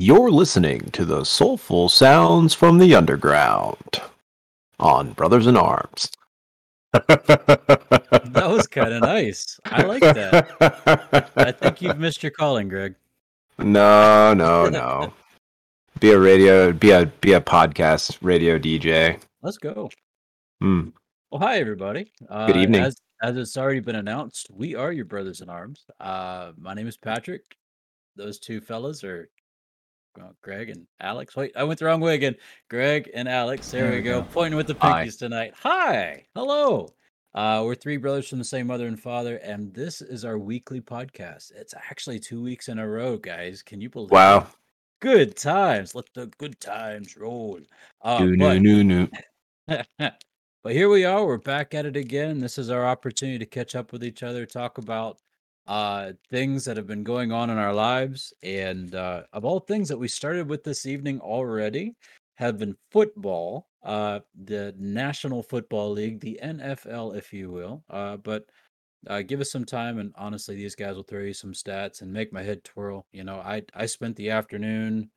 You're listening to the soulful sounds from the underground on Brothers in Arms. That was kind of nice. I like that. I think you've missed your calling, Greg. No, no, no. Be a radio, be a be a podcast radio DJ. Let's go. Hmm. Well, hi everybody. Uh, Good evening. As, as it's already been announced, we are your brothers in arms. Uh, my name is Patrick. Those two fellas are Greg and Alex. Wait, I went the wrong way again. Greg and Alex. There, There we go. go. Pointing with the pinkies tonight. Hi. Hello. Uh, we're three brothers from the same mother and father, and this is our weekly podcast. It's actually two weeks in a row, guys. Can you believe? it? Wow. Good times. Let the good times roll. Uh, New, but- new. but here we are. We're back at it again. This is our opportunity to catch up with each other, talk about uh, things that have been going on in our lives. And uh, of all things that we started with this evening already, have been football, uh, the National Football League, the NFL, if you will. Uh, but uh, give us some time, and honestly, these guys will throw you some stats and make my head twirl. You know, I I spent the afternoon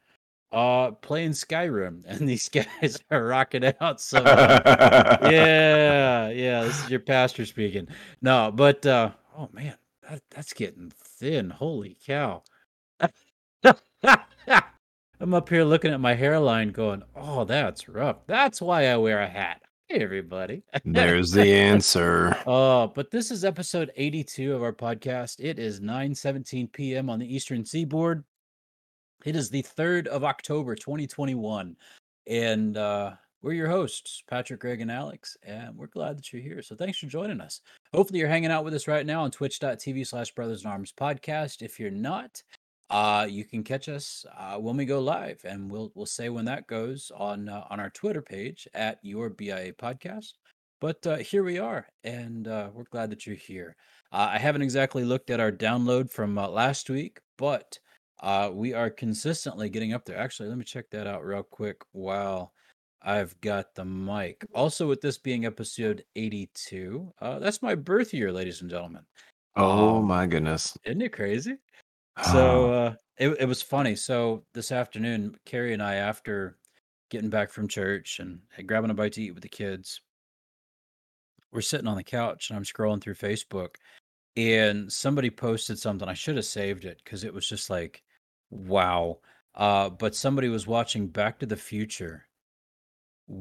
uh playing Skyrim, and these guys are rocking out uh, yeah, yeah. This is your pastor speaking. No, but uh oh man, that, that's getting thin. Holy cow. I'm up here looking at my hairline going, "Oh, that's rough. That's why I wear a hat." Hey everybody. There's the answer. Uh, but this is episode 82 of our podcast. It is 9:17 p.m. on the Eastern Seaboard. It is the 3rd of October 2021. And uh we're your hosts, Patrick, Greg, and Alex, and we're glad that you're here. So thanks for joining us. Hopefully you're hanging out with us right now on twitch.tv slash brothers in arms podcast. If you're not, uh, you can catch us uh, when we go live, and we'll we'll say when that goes on uh, on our Twitter page at your BIA podcast. But uh, here we are, and uh, we're glad that you're here. Uh, I haven't exactly looked at our download from uh, last week, but uh, we are consistently getting up there. Actually, let me check that out real quick while I've got the mic. Also, with this being episode 82, uh, that's my birth year, ladies and gentlemen. Oh Um, my goodness. Isn't it crazy? So uh, it it was funny. So this afternoon, Carrie and I, after getting back from church and grabbing a bite to eat with the kids, we're sitting on the couch and I'm scrolling through Facebook, and somebody posted something. I should have saved it because it was just like, wow. Uh, but somebody was watching Back to the Future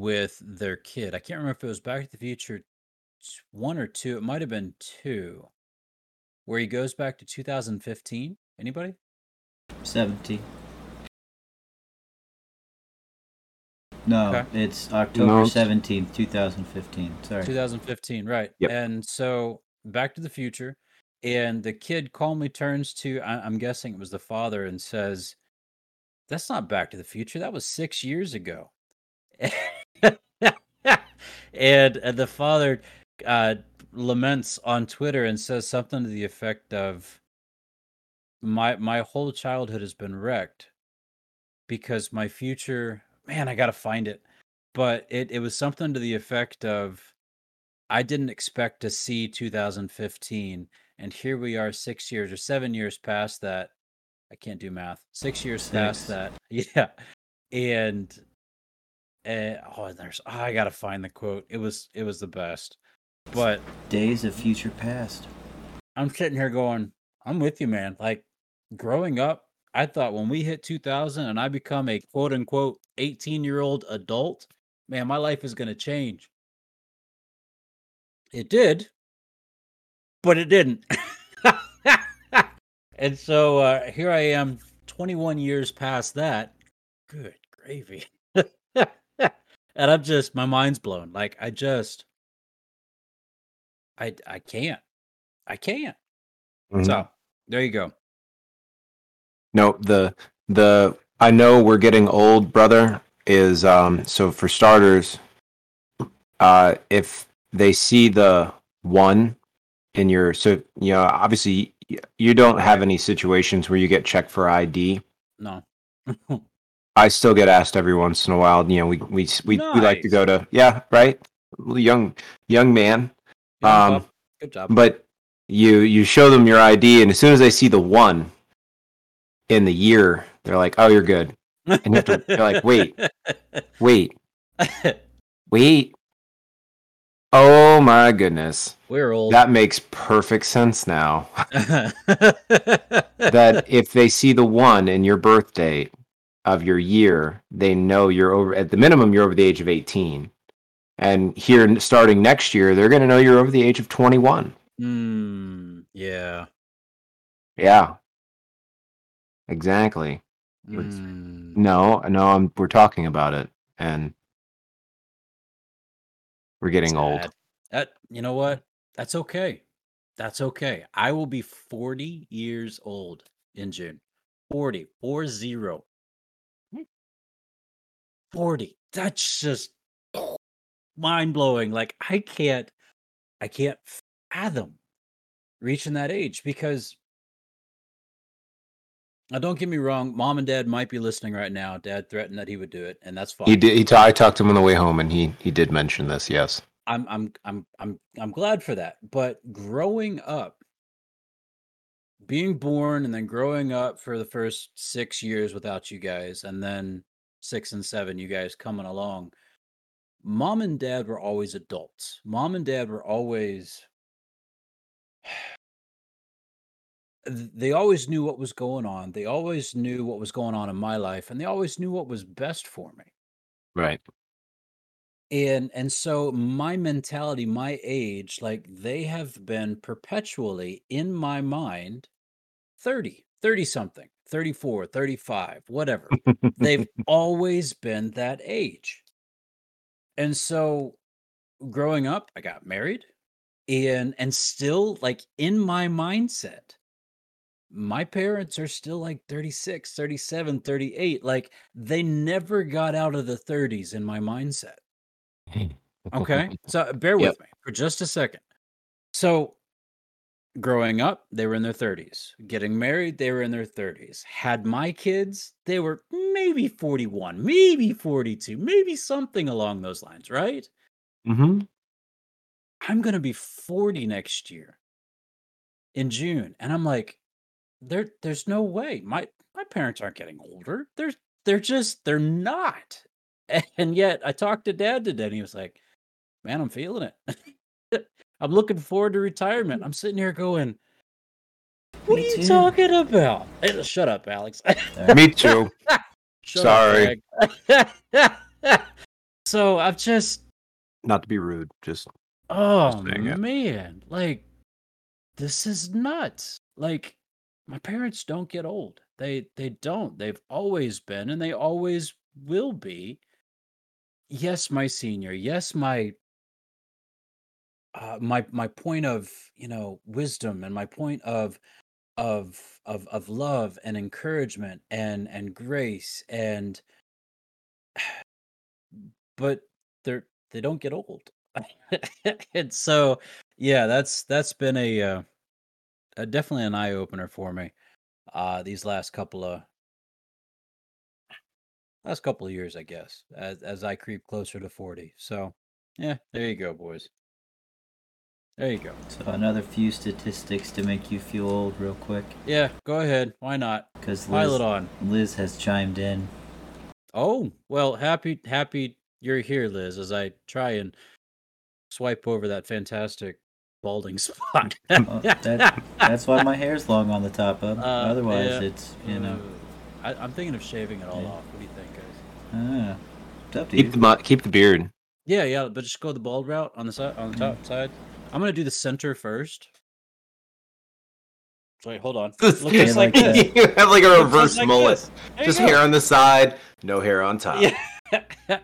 with their kid. I can't remember if it was Back to the Future t- one or two. It might have been two, where he goes back to 2015. Anybody? 17. No, Okay. it's October No, 17th, 2015. Sorry. 2015, right. Yep. And so Back to the Future, and the kid calmly turns to, I- I'm guessing it was the father, and says, That's not Back to the Future. That was six years ago. and, and the father uh, laments on Twitter and says something to the effect of, my my whole childhood has been wrecked because my future man i gotta find it but it, it was something to the effect of I didn't expect to see 2015, and here we are, six years or seven years past that. I can't do math. Six years past that, yeah. And uh, oh, there's oh, I gotta find the quote. It was it was the best. But Days of Future Past. I'm sitting here going, I'm with you, man. Like growing up, I thought when we hit 2000 and I become a quote unquote 18 year old adult, man, my life is gonna change. It did, but it didn't. and so uh, here I am, 21 years past that. Good gravy. And I'm just, my mind's blown. Like, I just, I, I can't. I can't. Mhm. So there you go. No, the the I know we're getting old, brother. Is um so for starters, uh, if they see the one in your so you know obviously you don't have any situations where you get checked for ID. No. I still get asked every once in a while. You know, we we we, we like to go to yeah, right, young young man. Yeah, Um, Good job. But you you show them your ID, and as soon as they see the one in the year they're like, "Oh, you're good." And you have to- you're like, "Wait, wait, wait." Oh my goodness, We're old. that makes perfect sense now. that if they see the one in your birth date of your year, they know you're over at the minimum you're over the age of 18. And here starting next year, they're going to know you're over the age of 21. Mm, yeah. Yeah. Exactly. Mm. No, no, I'm we're talking about it and we're getting old. Sad. That you know what? That's okay. That's okay. I will be 40 years old in June. 40, four zero. 40. That's just mind blowing. Like I can't I can't fathom reaching that age because now don't get me wrong, mom and dad might be listening right now. Dad threatened that he would do it, and that's fine. He did he ta- I talked to him on the way home and he he did mention this, yes. I'm I'm I'm I'm I'm glad for that. But growing up, being born and then growing up for the first six years without you guys, and then six and seven, you guys coming along, mom and dad were always adults. Mom and dad were always, they always knew what was going on. They always knew what was going on in my life, and they always knew what was best for me Right. and and so my mentality my age like they have been perpetually in my mind 30 30 something 34 35 whatever they've always been that age and so growing up i got married and and still like in my mindset my parents are still like 36 37 38 like they never got out of the 30s in my mindset Okay. So bear Yep. with me for just a second. So growing up, they were in their 30s. Getting married, they were in their 30s. Had my kids, they were maybe 41, maybe 42, maybe something along those lines, right? hmm I'm going to be 40 next year in June. And I'm like, there there's no way. My my parents aren't getting older. They're they're just they're not. And yet I talked to dad today and he was like, Man, I'm feeling it. I'm looking forward to retirement. I'm sitting here going, What Me are you too. talking about? Shut up, Alex. Me too. Sorry. Up, so I've just Not to be rude, just Oh saying it. man, like this is nuts. Like my parents don't get old. They they don't. They've always been and they always will be. Yes, my senior. Yes, my uh my my point of, you know, wisdom and my point of of of of love and encouragement and and grace and but they're they don't get old. And so yeah that's that's been a, uh, a definitely an eye opener for me uh these last couple of last couple of years i guess as as i creep closer to 40 so yeah there you go boys there you go So another few statistics to make you feel old, real quick, yeah go ahead why not because pile it Liz, on Liz has chimed in. Oh, well, happy happy you're here, Liz, as I try and swipe over that fantastic balding spot. Well, that, that's why my hair's long on the top of. Uh, Otherwise, yeah. it's you know. Uh, I, I'm thinking of shaving it all Yeah. off. What do you think, guys? Ah, it's up to keep you. the keep the beard. Yeah, yeah, but just go the bald route on the side on the Mm. top side. I'm gonna do the center first. Wait, hold on. Look Yeah, just like, like this. you have like a reverse just like mullet. this. Just hair on the side, no hair on top. Yeah.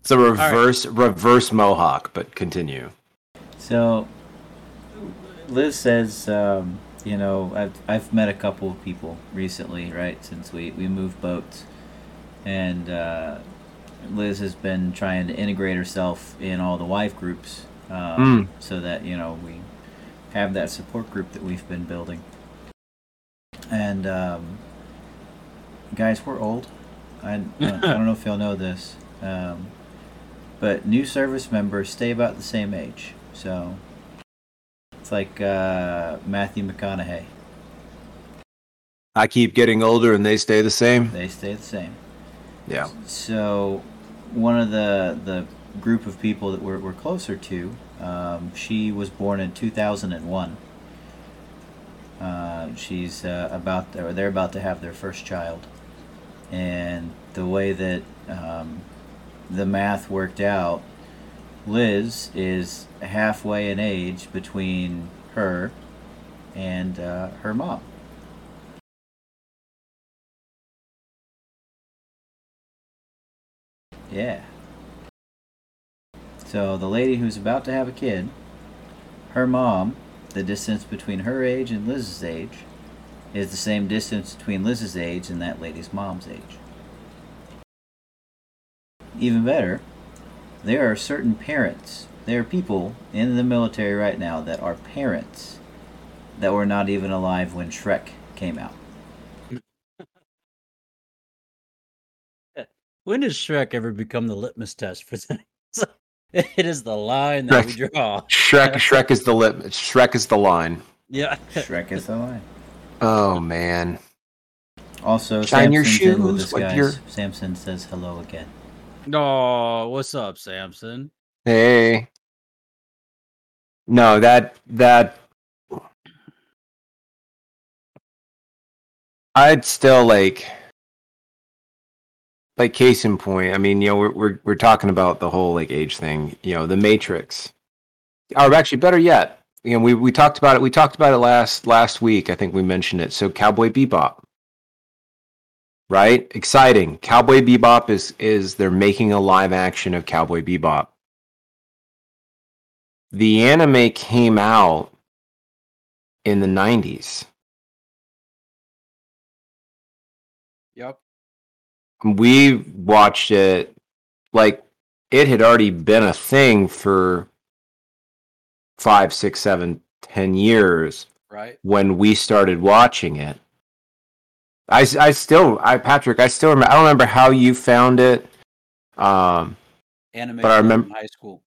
It's a reverse reverse mohawk, but continue. So, Liz says, um, you know, I've I've met a couple of people recently, right, since we we moved boats, and uh, Liz has been trying to integrate herself in all the wife groups, um, so that you know we have that support group that we've been building. And um, guys, we're old. I, I don't know if y'all know this, um, but new service members stay about the same age. So it's like uh, Matthew McConaughey. I keep getting older and they stay the same. They stay the same. Yeah. So, one of the the group of people that we're, we're closer to, um, she was born in 2001. Uh, she's uh, about, or they're about to have their first child, and the way that um, the math worked out, Liz is halfway in age between her and uh, her mom. Yeah. So the lady who's about to have a kid, her mom, the distance between her age and Liz's age, is the same distance between Liz's age and that lady's mom's age. Even better, there are certain parents, there are people in the military right now that are parents that were not even alive when Shrek came out. When does Shrek ever become the litmus test for things? it is the line that we draw. Shrek Shrek is the lip Shrek is the line. Yeah. Shrek is the line. Oh man. Also, Shine your Samson's in with shoes us, like Samson says hello again. Oh, what's up, Samson? Hey. No, that that I'd still like like case in point. I mean, you know, we're we're we're talking about the whole like age thing, you know, the Matrix. Or actually better yet, you know, we we talked about it we talked about it last last week. I think we mentioned it. So Cowboy Bebop. Right? Exciting. Cowboy Bebop is is they're making a live action of Cowboy Bebop the anime came out in the 90s. We watched it like it had already been a thing for five, six, seven, ten years Right. when we started watching it. I, I still, I Patrick, I still remember. I don't remember how you found it. Um, Anime But I remember in high school.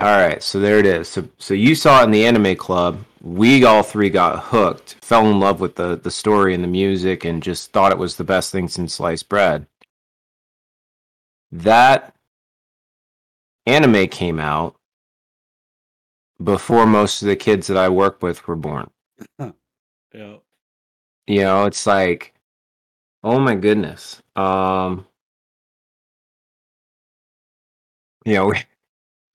All right, so there it is. So so you saw it in the anime club. We all three got hooked, fell in love with the the story and the music, and just thought it was the best thing since sliced bread. That anime came out before most of the kids that I work with were born. Yeah. You know, it's like, oh my goodness. Um, you know,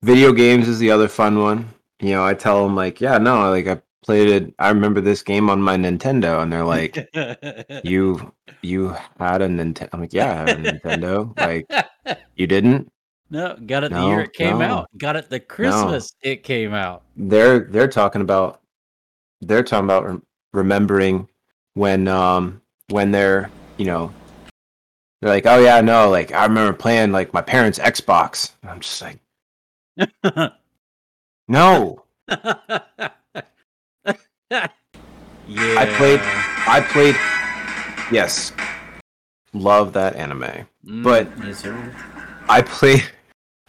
video games is the other fun one. You know, I tell them like, yeah, no, like I played it. I remember this game on my Nintendo, and they're like, you you had a Nintendo. I'm like, yeah, I had a Nintendo. Like, you didn't? no, got it the year it came no. out. Got it the Christmas it came out. They're they're talking about they're talking about rem- remembering when um when they're you know they're like, oh yeah, no, like I remember playing like my parents' Xbox. And I'm just like, no. yeah. I played I played yes. Love that anime. Mm. But Yes. I played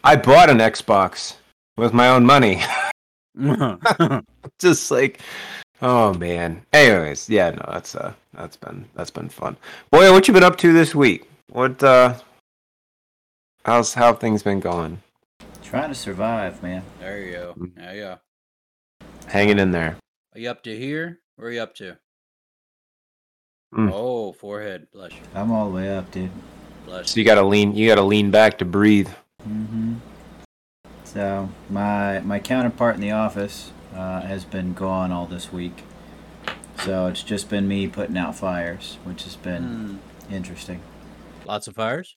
I bought an Xbox with my own money. just like oh man. Anyways, yeah, no, that's uh that's been that's been fun. Boy, what you been up to this week? What uh how's how things been going? Trying to survive, man. there you go. Mm. Yeah, yeah. Hanging in there. Are you up to here? Where are you up to? Mm. Oh, forehead. Bless you. I'm all the way up, dude. Bless So you. you gotta lean you gotta lean back to breathe. Mm-hmm. So my my counterpart in the office uh, has been gone all this week, so it's just been me putting out fires, which has been Mm. interesting. Lots of fires?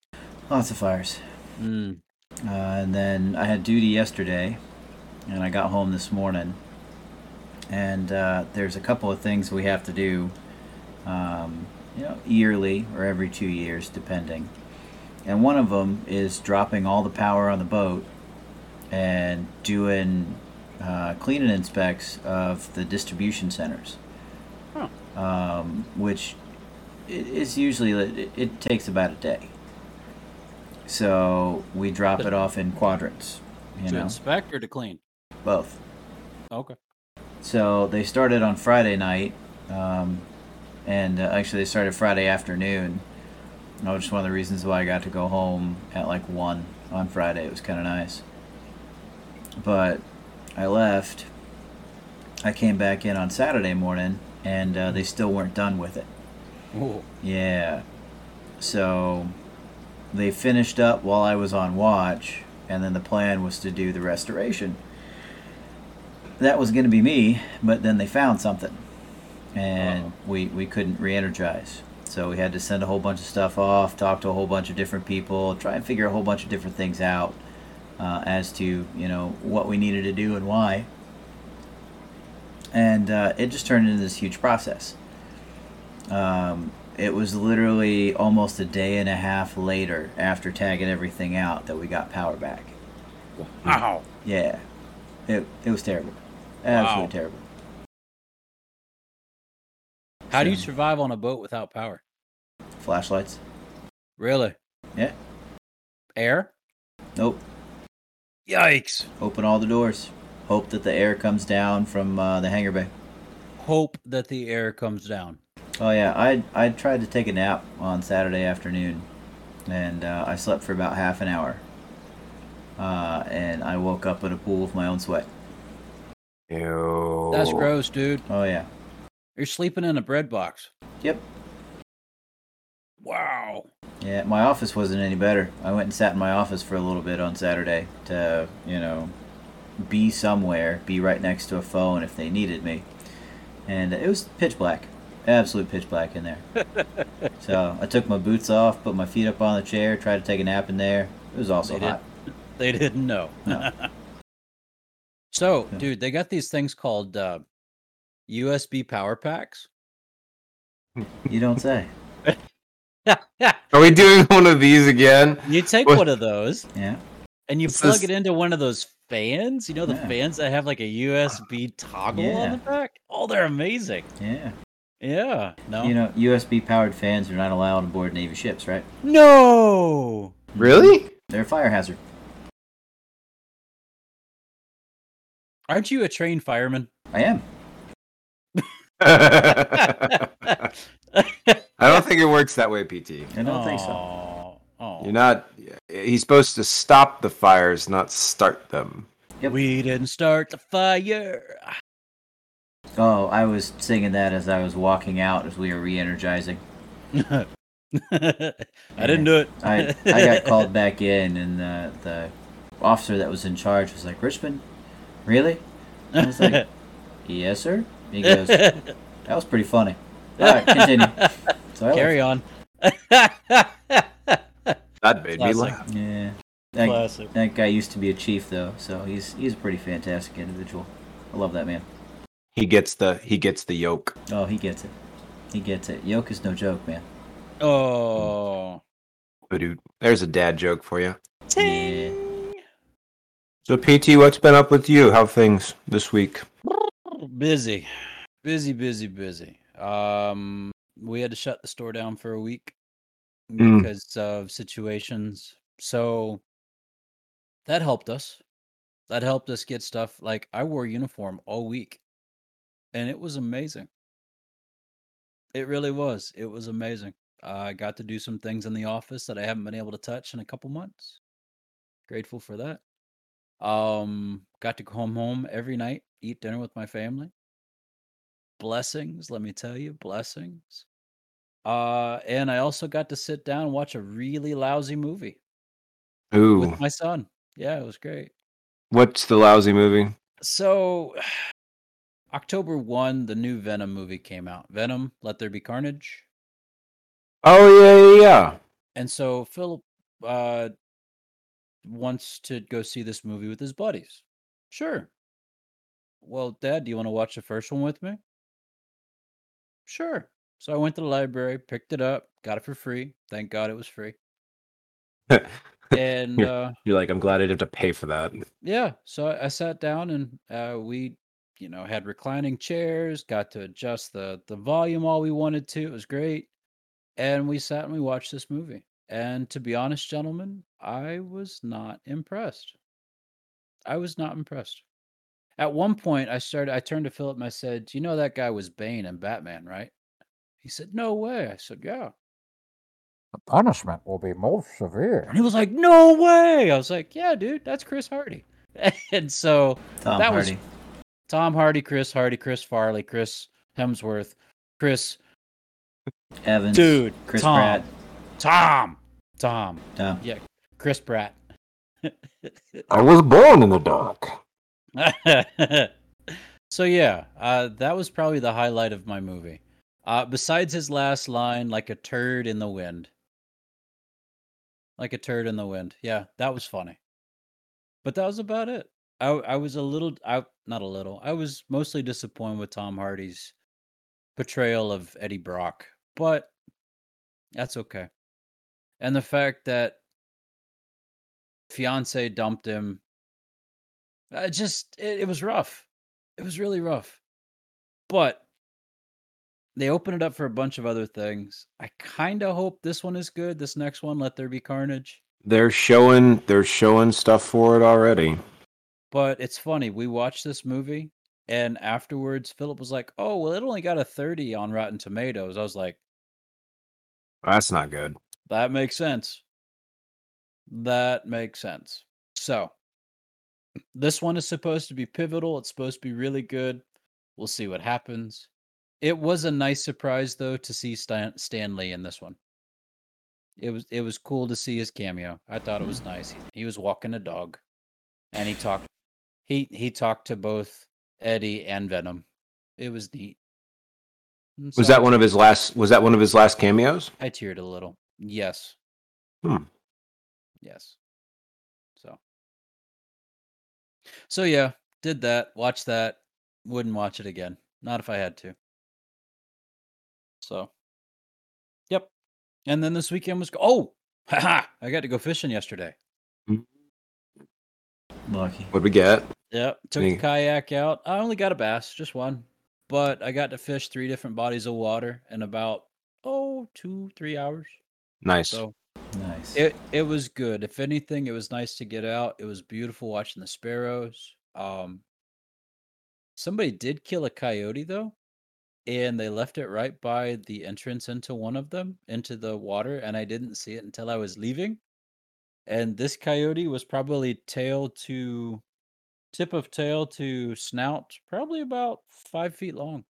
Lots of fires. Mm. Uh, and then I had duty yesterday, and I got home this morning. And uh, there's a couple of things we have to do, um, you know, yearly or every two years, depending. And one of them is dropping all the power on the boat and doing uh, cleaning inspects of the distribution centers, Huh. um, which i- is usually it, it takes about a day. So we drop it off in quadrants, you to know, inspect or to clean? both. Okay. So they started on Friday night, um, and uh, actually they started Friday afternoon. That was just one of the reasons why I got to go home at like one on Friday. It was kind of nice. But I left. I came back in on Saturday morning, and uh, they still weren't done with it. Ooh. Yeah. So they finished up while I was on watch, and then the plan was to do the restoration. That was going to be me, but then they found something, and Uh-oh. we we couldn't re-energize. So we had to send a whole bunch of stuff off, talk to a whole bunch of different people, try and figure a whole bunch of different things out uh, as to you know what we needed to do and why. And uh, it just turned into this huge process. Um, it was literally almost a day and a half later after tagging everything out that we got power back. Wow. Yeah, it it was terrible, absolutely Wow. terrible. How do you survive on a boat without power? Flashlights? Really? Yeah. Air? Nope. Yikes. Open all the doors. Hope that the air comes down from uh, the hangar bay. Hope that the air comes down. Oh yeah, I I tried to take a nap on Saturday afternoon, and uh, I slept for about half an hour. Uh, and I woke up in a pool of my own sweat. Ew. That's gross, dude. Oh yeah. You're sleeping in a bread box. Yep. Wow. Yeah, my office wasn't any better. I went and sat in my office for a little bit on Saturday to, you know, be somewhere, be right next to a phone if they needed me. And it was pitch black. Absolute pitch black in there. so I took my boots off, put my feet up on the chair, tried to take a nap in there. It was also They did. hot. They didn't know. No. so, dude, they got these things called uh, USB power packs. You don't say. Are we doing one of these again? you take What? one of those Yeah. and you This plug is- it into one of those fans. You know the Yeah. fans that have like a USB toggle on Yeah. the back. Oh, they're amazing. Yeah. Yeah. No. You know, USB powered fans are not allowed aboard Navy ships, right? no. Really? They're a fire hazard. Aren't you a trained fireman? I am. I don't think it works that way, PT. I don't think so. Aw, aw. You're not. He's supposed to stop the fires, not start them. Yep. We didn't start the fire. Oh, I was singing that as I was walking out as we were re-energizing. I didn't do it. I I got called back in, and the the officer that was in charge was like, "Richmond, really?" I was like, "Yes, sir." He goes, "That was pretty funny." All right, continue. So I Carry on. That made me Classic. laugh. Yeah. That, Classic. that guy used to be a chief though, so he's he's a pretty fantastic individual. I love that man. He gets the he gets the yoke. Oh, he gets it. He gets it. Yoke is no joke, man. Oh. But dude, there's a dad joke for you. Yeah. So PT, what's been up with you? How things this week? Busy. Busy, busy, busy. Um we had to shut the store down for a week Mm. because of situations. So that helped us. That helped us get stuff like I wore uniform all week. And it was amazing. It really was. It was amazing. I got to do some things in the office that I haven't been able to touch in a couple months. Grateful for that. Um, got to come home every night, eat dinner with my family. Blessings, let me tell you, blessings. Uh, and I also got to sit down and watch a really lousy movie Ooh, with my son. Yeah, it was great. what's the lousy movie? So, October 1, the new Venom movie came out. Venom, Let There Be Carnage. Oh yeah, yeah, yeah. And so Philip uh, wants to go see this movie with his buddies. Sure. Well, Dad, do you want to watch the first one with me? Sure. So I went to the library, picked it up, got it for free. Thank God it was free. And Yeah. uh, You're like, I'm glad I didn't have to pay for that. yeah, so I, I sat down and uh, we, you know, had reclining chairs, got to adjust the the volume all we wanted to. It was great, and we sat and we watched this movie. And to be honest, gentlemen, I was not impressed. I was not impressed. At one point, I started. I turned to Philip and I said, "Do you know that guy was Bane and Batman, right?" He said, No way. I said, Yeah. The punishment will be most severe. And he was like, No way. I was like, Yeah, dude, that's Chris Hardy. and so Tom That was- Tom Hardy, Chris Hardy, Chris Farley, Chris Hemsworth, Chris, Evans. dude, Chris Tom, Pratt. Tom, Tom, Tom. Yeah. Chris Pratt. I was born in the dark. so yeah, uh, that was probably the highlight of my movie. Uh, besides his last line, like a turd in the wind. Like a turd in the wind. Yeah, that was funny. But that was about it. I I was a little I not a little. I was mostly disappointed with Tom Hardy's portrayal of Eddie Brock, but that's okay. And the fact that fiance dumped him uh, just it, it was rough. It was really rough. But they open it up for a bunch of other things. I kind of hope this one is good. This next one, Let There Be Carnage. They're showing they're showing stuff for it already. But it's funny. We watched this movie, and afterwards, Philip was like, "Oh, well, it only got a 30 on Rotten Tomatoes." I was like, That's not good. "That makes sense. That makes sense." So, this one is supposed to be pivotal. It's supposed to be really good. We'll see what happens. It was a nice surprise, though, to see Stan, Stan Lee in this one. It was it was cool to see his cameo. I thought it was nice. He, he was walking a dog, and he talked. He he talked to both Eddie and Venom. It was neat. And Was so that one of his last was that one of his last cameos? I teared a little. Yes. Hmm. Yes. So. So yeah, did that. Watched that. Wouldn't watch it again. Not if I had to. So. Yep. And then this weekend was go- oh, haha! I got to go fishing yesterday. Lucky. What'd we get? Yep. Took Any- the kayak out. I only got a bass, just one. But I got to fish three different bodies of water in about oh two, three hours. Nice. So Nice. It it was good. If anything, it was nice to get out. It was beautiful watching the sparrows. Um somebody did kill a coyote though, and they left it right by the entrance into one of them, into the water, and I didn't see it until I was leaving. And this coyote was probably tail to tip of tail to snout, probably about five feet long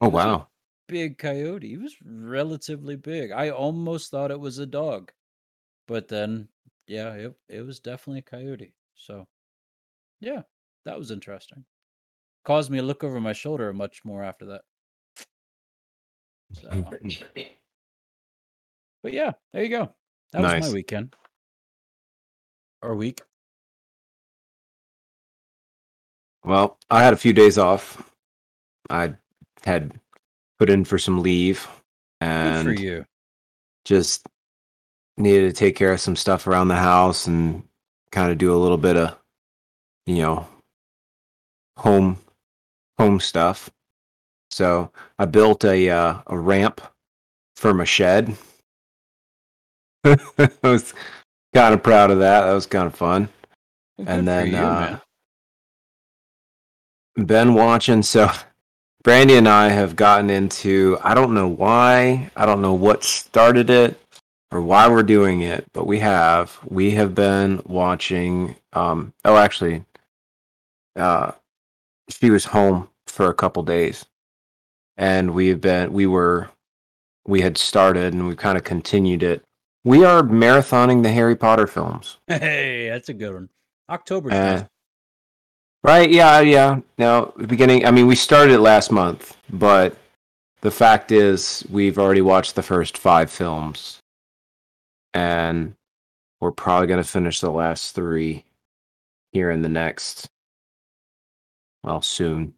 oh it was wow. Big coyote. He was relatively big. I almost thought it was a dog. But then yeah, it it was definitely a coyote. So yeah, that was interesting. Caused me to look over my shoulder much more after that. So, but yeah, there you go. That was Nice. my weekend. Or week. Well, I had a few days off. I had put in for some leave Good and for you. just needed to take care of some stuff around the house and kind of do a little bit of you know home home stuff. So i built a uh, a ramp for my shed. I was kind of proud of that. That was kind of fun good and then you, uh, been watching so brandy and i have gotten into i don't know why i don't know what started it or why we're doing it but we have. We have been watching um oh actually uh she was home for a couple days. And we've been we were we had started and we kind of continued it. We are marathoning the harry potter films. Hey, that's a good one. October. uh, right? Yeah, yeah. No, beginning. I mean, we started it last month, but the fact is, we've already watched the first five films, and we're probably going to finish the last three here in the next, well, soon.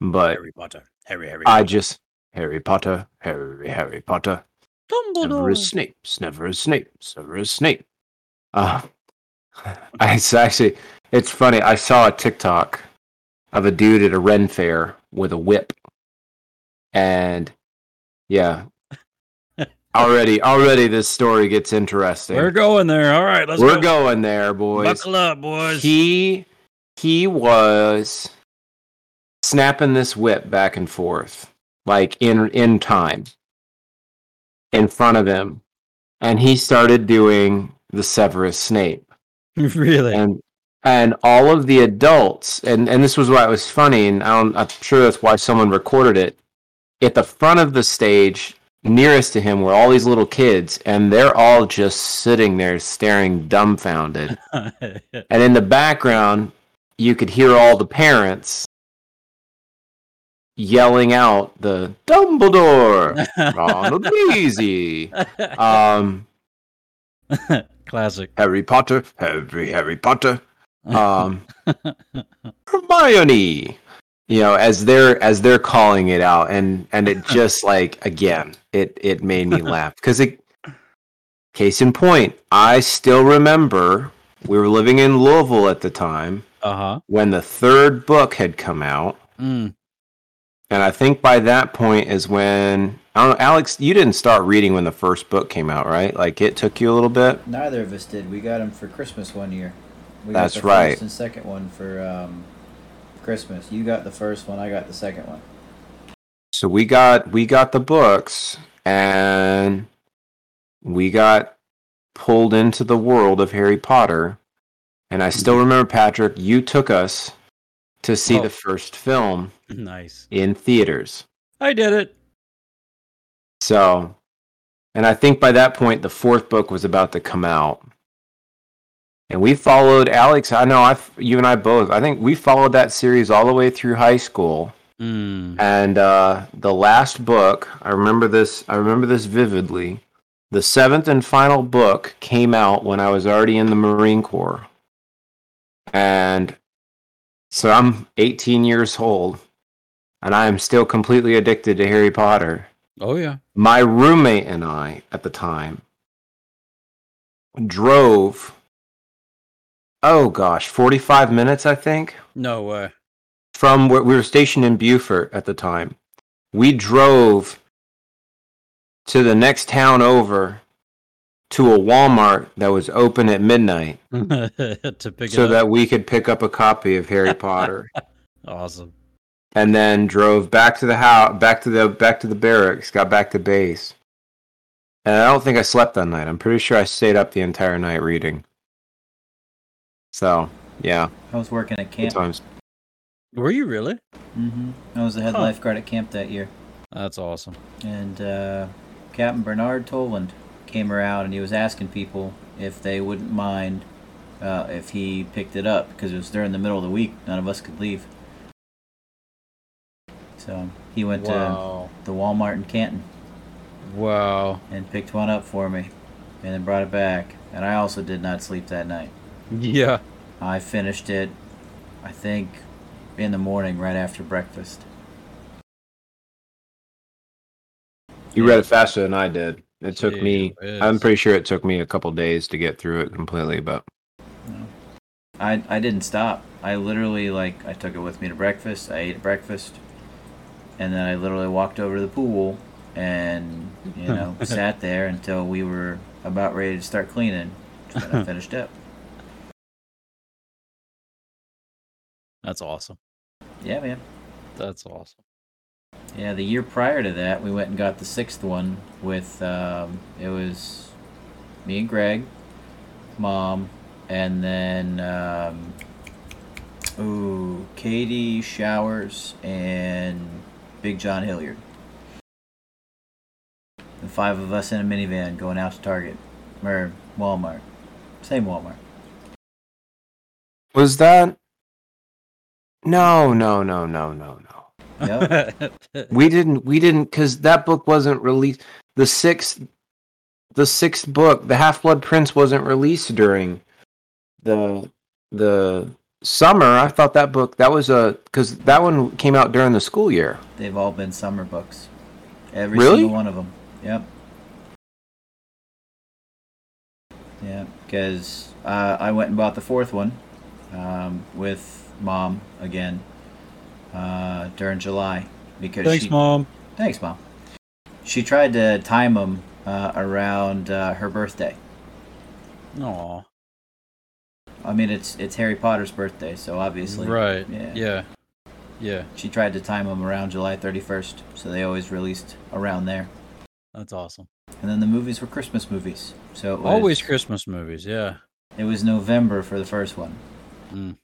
But Harry Potter. Harry, Harry. I just Harry Potter, Harry, Harry Potter. Never Dumbledore. as Snape's, never as Snape's, never as Snape. Uh, it's actually, it's funny. I saw a TikTok of a dude at a Ren fair with a whip. And yeah, already, already this story gets interesting. We're going there. All right, let's We're go. going there, boys. Buckle up, boys. He, he was snapping this whip back and forth. like in in time, in front of him, and he started doing the Severus Snape really? and and all of the adults and and this was why it was funny and I don't, i'm sure that's why someone recorded it. At the front of the stage nearest to him were all these little kids and they're all just sitting there staring dumbfounded. And in the background you could hear all the parents yelling out the dumbledore ronald weasley. Um Classic. Harry Potter, Harry, Harry Potter, um, Hermione. You know, as they're as they're calling it out, and and it just like again, it it made me laugh because it. Case in point, I still remember we were living in Louisville at the time Uh huh. when the third book had come out, Mm. and I think by that point is when I don't know, Alex, you didn't start reading when the first book came out, right? Like it took you a little bit. Neither of us did. We got them for Christmas one year. We That's got the right. First and second one for um, Christmas. You got the first one. I got the second one. So we got we got the books and we got pulled into the world of Harry Potter. And I still remember Patrick, you took us to see Oh. the first film Nice. in theaters. I did it. So and I think by that point the fourth book was about to come out. And we followed Alex, I know I you and I both. I think we followed that series all the way through high school. Mm. And uh, the last book, I remember this. I remember this vividly. The seventh and final book came out when I was already in the Marine Corps, and so I'm 18 years old, and I am still completely addicted to Harry Potter. Oh yeah. My roommate and I at the time drove. Oh gosh, 45 minutes, I think No way. from where we were stationed in Beaufort at the time. We drove to the next town over to a Walmart that was open at midnight to pick so up. that we could pick up a copy of Harry Potter awesome. and then drove back to the house back to the back to the barracks got back to base and i don't think i slept that night i'm pretty sure i stayed up the entire night reading so yeah I was working at good camp. times Were you really? Mm-hmm. I was the head Huh. lifeguard at camp that year. That's awesome. And uh, Captain Bernard Toland came around and he was asking people if they wouldn't mind uh, if he picked it up because it was during the middle of the week. None of us could leave. So he went Wow. to the Walmart in Canton Wow. and picked one up for me and then brought it back. And I also did not sleep that night. Yeah. I finished it, I think, in the morning right after breakfast. you read it faster than i did it took Gee me whiz. i'm pretty sure it took me a couple days to get through it completely but I I didn't stop. I literally like I took it with me to breakfast. I ate breakfast, and then I literally walked over to the pool and you know sat there until we were about ready to start cleaning. And I finished up. That's awesome. Yeah, man. That's awesome. Yeah, the year prior to that, we went and got the sixth one with um, it was me and Greg, mom, and then um, ooh, Katie Showers and Big John Hilliard. The five of us in a minivan going out to Target or Walmart, same Walmart. was that no no no no no no Yep. we didn't we didn't because that book wasn't released the sixth the sixth book the half blood prince wasn't released during the the summer i thought that book that was a because that one came out during the school year They've all been summer books. Every Really? single one of them. Yep. Yeah, because uh, I went and bought the fourth one um, with mom again uh, during July because Thanks, she, mom. Thanks, mom. She tried to time them uh, around uh, her birthday. Aw. I mean, it's it's Harry Potter's birthday, so obviously, Right. Yeah. Yeah. Yeah, She tried to time them around July 31st, so they always released around there. that's awesome. And then the movies were Christmas movies. So it was, Always Christmas movies. Yeah. It was November for the first one. Mm.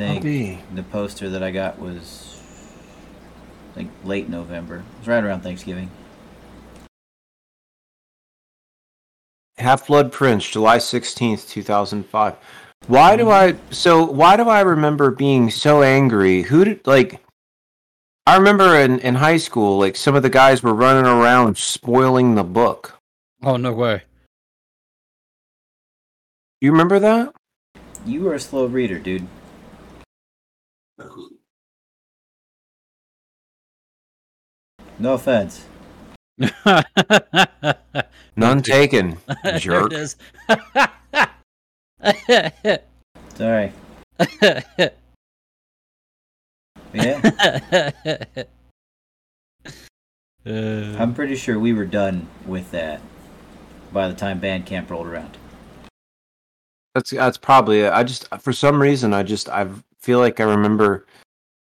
I think the poster that I got was like late November. It was right around Thanksgiving. Half Blood Prince, July 16th, 2005. Why do I so why do I remember being so angry? Who did like I remember in, in high school, like some of the guys were running around spoiling the book. Oh no way. You remember that? You were a slow reader, dude. No offense. None taken. Jerk. There it is. Sorry. Yeah, Uh, I'm pretty sure we were done with that by the time Bandcamp rolled around. That's that's probably it. I just for some reason I just I feel like I remember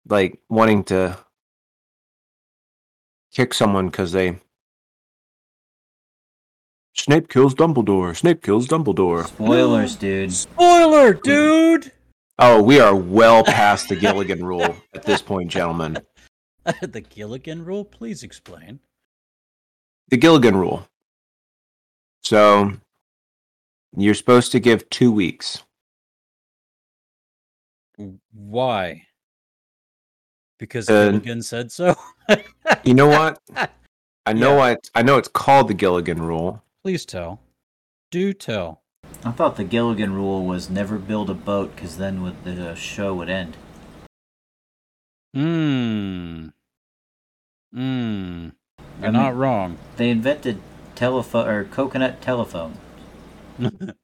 like wanting to kick someone because they Snape kills Dumbledore. Snape kills Dumbledore. Spoilers, dude. Spoiler, dude. Oh, we are well past the Gilligan rule at this point, gentlemen. the Gilligan rule. Please explain. The Gilligan rule. So you're supposed to give two weeks. Why? Because Uh, Gilligan said so. You know what? I know I I know it's called the Gilligan rule. Please tell. Do tell. I thought the Gilligan rule was never build a boat because then the show would end. Hmm. Hmm. You're I mean- not wrong. They invented telephone or coconut telephone.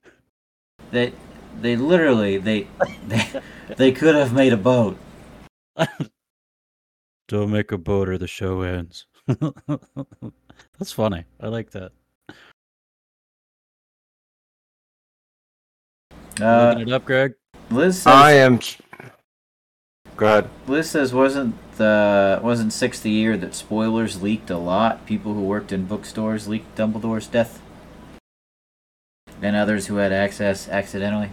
They they literally they they they could have made a boat. Don't make a boat or the show ends. That's funny. I like that. Uh, Looking it up, Greg. Liz says I am. Go ahead. Liz says wasn't the wasn't six the year that spoilers leaked a lot. People who worked in bookstores leaked Dumbledore's death, and others who had access accidentally.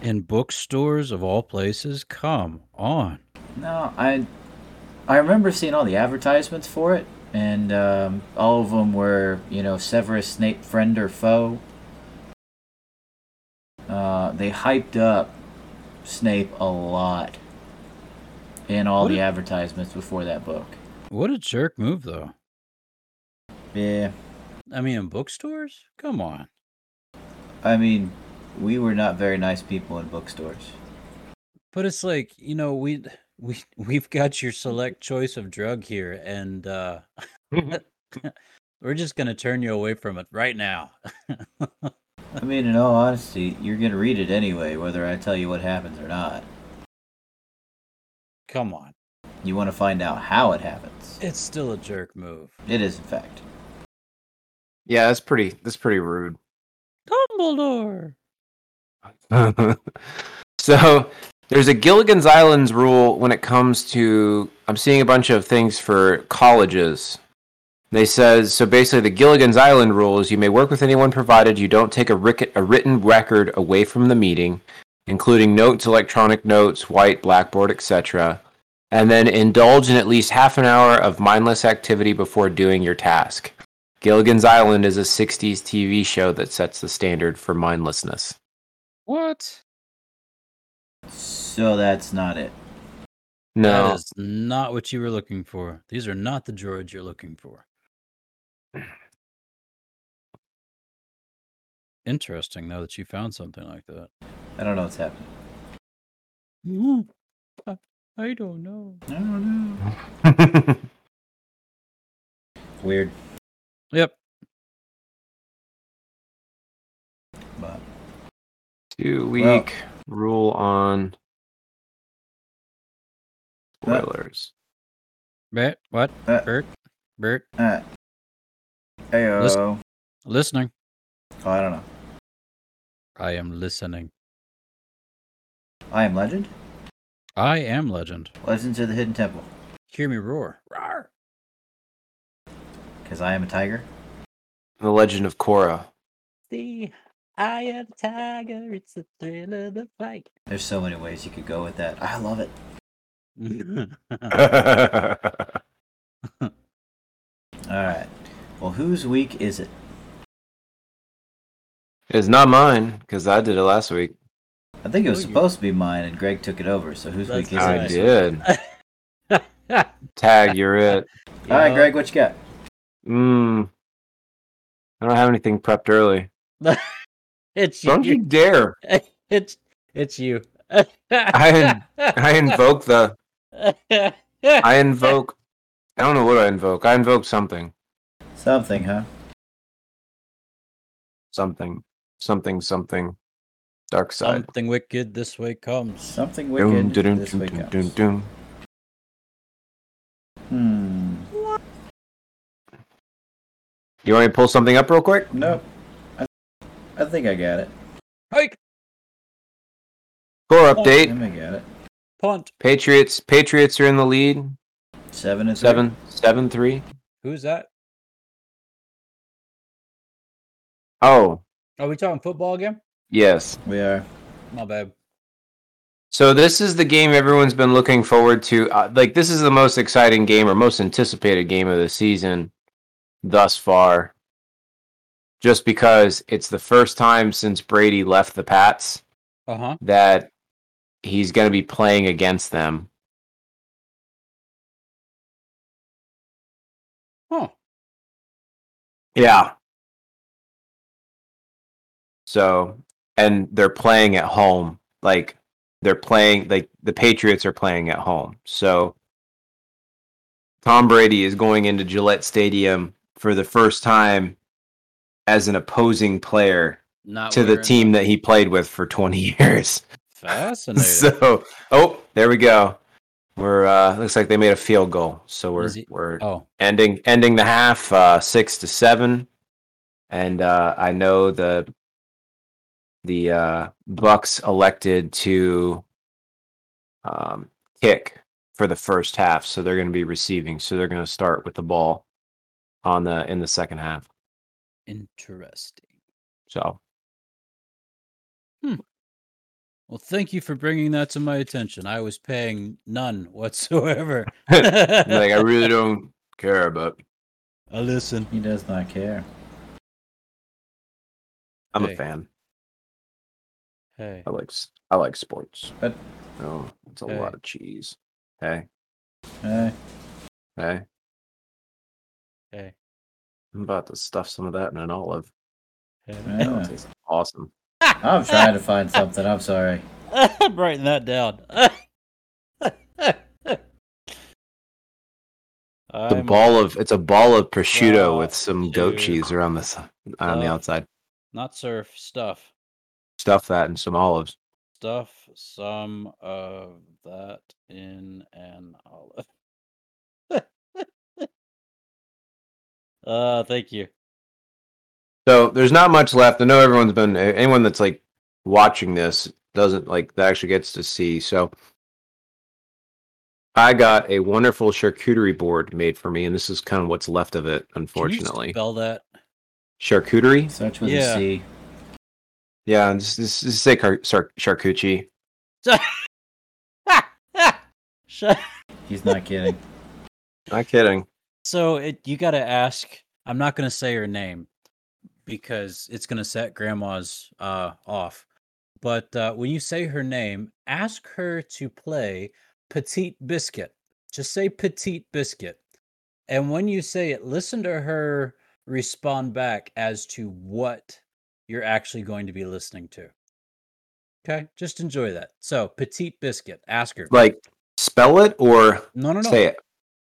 In bookstores of all places? Come on. No, I I remember seeing all the advertisements for it, and um, all of them were you know Severus Snape friend or foe. Uh, they hyped up Snape a lot in all What the did- advertisements before that book. What a jerk move, though. Yeah, I mean, in bookstores? Come on. I mean, we were not very nice people in bookstores. But it's like, you know, we we we've got your select choice of drug here and uh we're just going to turn you away from it right now. I mean, in all honesty, you're gonna read it anyway, whether I tell you what happens or not. Come on. You want to find out how it happens. It's still a jerk move. It is, in fact. Yeah, that's pretty. That's pretty rude. Dumbledore. so there's a Gilligan's Islands rule when it comes to. I'm seeing a bunch of things for colleges. They says so basically the Gilligan's Island rule is you may work with anyone provided you don't take a, ric- a written record away from the meeting, including notes, electronic notes, white, blackboard, etc. And then indulge in at least half an hour of mindless activity before doing your task. Gilligan's Island is a 60s TV show that sets the standard for mindlessness. What? So that's not it. No. That is not what you were looking for. These are not the droids you're looking for. Interesting, though, that you found something like that. I don't know what's happening. I, I don't know. I don't know. Weird, Yep. Two week rule on spoilers. Bert, what? Uh, Bert? Bert? uh, heyo. Listen. Listening. Oh, I don't know. I am listening. I am Legend. I am legend. Legends of the Hidden Temple. Hear me roar. Roar. Because I am a tiger. The Legend of Korra. The eye am the tiger, it's the thrill of the fight. There's so many ways you could go with that. I love it. All right. Well, whose week is it? it's not mine because I did it last week. I think it was Oh, supposed to be mine, and Greg took it over. So whose That's week is I nice. it? did. Tag, you're it. All right, Greg, what you got? Mm. I don't have anything prepped early. it's you. Don't you dare! It's it's you. I I invoke the. I invoke. I don't know what I invoke. I invoke something. Something, huh? Something. Something. Something. Dark side. Something wicked this way comes. Something Doom, wicked doom, this doom, week doom, comes. doom, doom. Hmm. You want me to pull something up real quick? Nope. I, I think I got it. Hike, Score I update. think I got it. punt. Patriots. Patriots are in the lead. Seven and three. Seven. Seven three. Who's that? Oh Are we talking football again? yes. We are. My bad. So this is the game everyone's been looking forward to. Uh, like this is the most exciting game or most anticipated game of the season thus far. Just because it's the first time since Brady left the Pats Uh huh. that he's going to be playing against them. Huh. Yeah. So, and they're playing at home. Like they're playing like the Patriots are playing at home. So Tom Brady is going into Gillette Stadium for the first time as an opposing player Not to the team that he played with for 20 years. Fascinating. So, oh, there we go. We're uh looks like they made a field goal. So we're we're oh, ending ending the half uh, six to seven, and uh, I know the the uh, Bucks elected to um, kick for the first half, so they're going to be receiving. So they're going to start with the ball on the in the second half. Interesting. So hmm. Well, thank you for bringing that to my attention. I was paying none whatsoever. like I really don't care, about. I listen. He does not care. I'm Hey. a fan. Hey, I like s- I like sports. But- oh, it's a Hey. lot of cheese. Hey, Uh, hey, hey, I'm about to stuff some of that in an olive. hey. That'll taste awesome. I'm trying to find something. I'm sorry. I'm writing that down. It's a I'm- ball of it's a ball of prosciutto Raw with some goat cheese around the s- on the uh, outside. not surf stuff. Stuff that in some olives. Stuff some of that in an olive. Uh, thank you. So there's not much left. I know everyone's been anyone that's like watching this doesn't like that actually gets to see. So I got a wonderful charcuterie board made for me, and this is kind of what's left of it, Can you unfortunately. spell that? Charcuterie? Starts with Yeah. a C. Yeah, just, just, just say car- char- charcuterie. Shut- He's not kidding. Not kidding. So it, you got to ask. I'm not going to say her name because it's going to set grandma's uh, off. But uh, when you say her name, ask her to play Petite Biscuit. Just say Petite Biscuit. And when you say it, listen to her respond back as to what you're actually going to be listening to. Okay, just enjoy that. So, Petite Biscuit, ask her. Like spell it or No, no, no say it.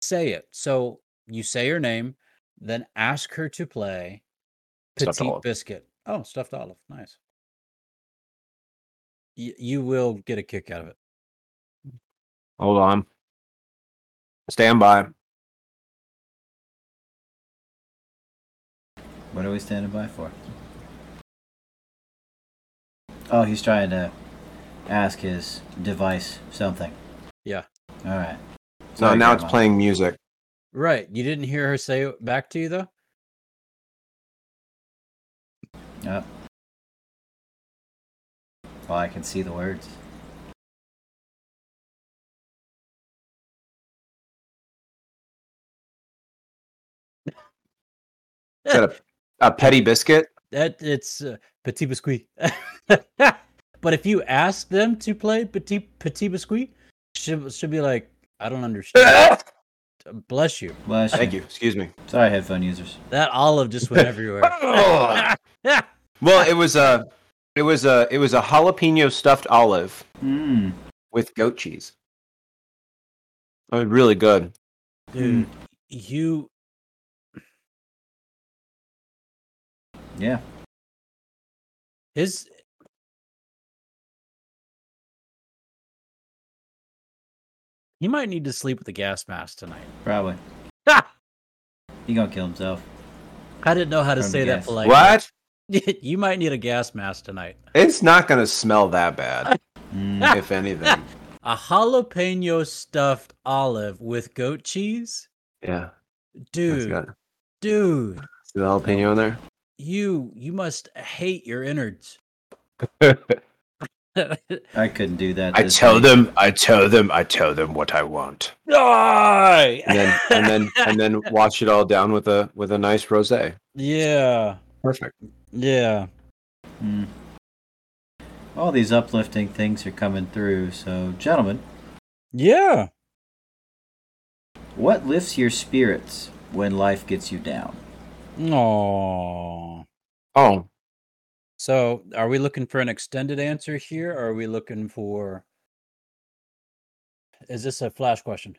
say it. So you say her name, then ask her to play Stuffed Petite olive. Biscuit. Oh, stuffed olive. Nice. Y- you will get a kick out of it. Hold on. Stand by. What are we standing by for? Oh, he's trying to ask his device something. Yeah. All right. Sorry, now it's playing music. Right. You didn't hear her say it back to you though? Yep. Well, I can see the words. Is that a, a petty biscuit? That it's uh, Petit Biscuit. but if you ask them to play Petit Petit Biscuit, she'll, she'll be like, I don't understand. Bless you. Bless you. Thank you. Excuse me. Sorry, headphone users. That olive just went everywhere. Well, it was a, it was a, it was a jalapeno stuffed olive Mmm. with goat cheese. It was really good. Dude, mm. you Yeah. his he might need to sleep with a gas mask tonight. Probably. He gonna kill himself. I didn't know how to From say that gas. politely. What? you might need a gas mask tonight. It's not gonna smell that bad, Mm. if anything. A jalapeno stuffed olive with goat cheese? Yeah. Dude, got dude, see the jalapeno in there. you you must hate your innards. I couldn't do that. I tell week. them, I tell them, I tell them what I want, Die! and then and then and then wash it all down with a with a nice rosé. yeah, Perfect. yeah. Mm. All these uplifting things are coming through. So, gentlemen, Yeah. what lifts your spirits when life gets you down? Oh. Oh, So, are we looking for an extended answer here, or are we looking for? Is this a flash question?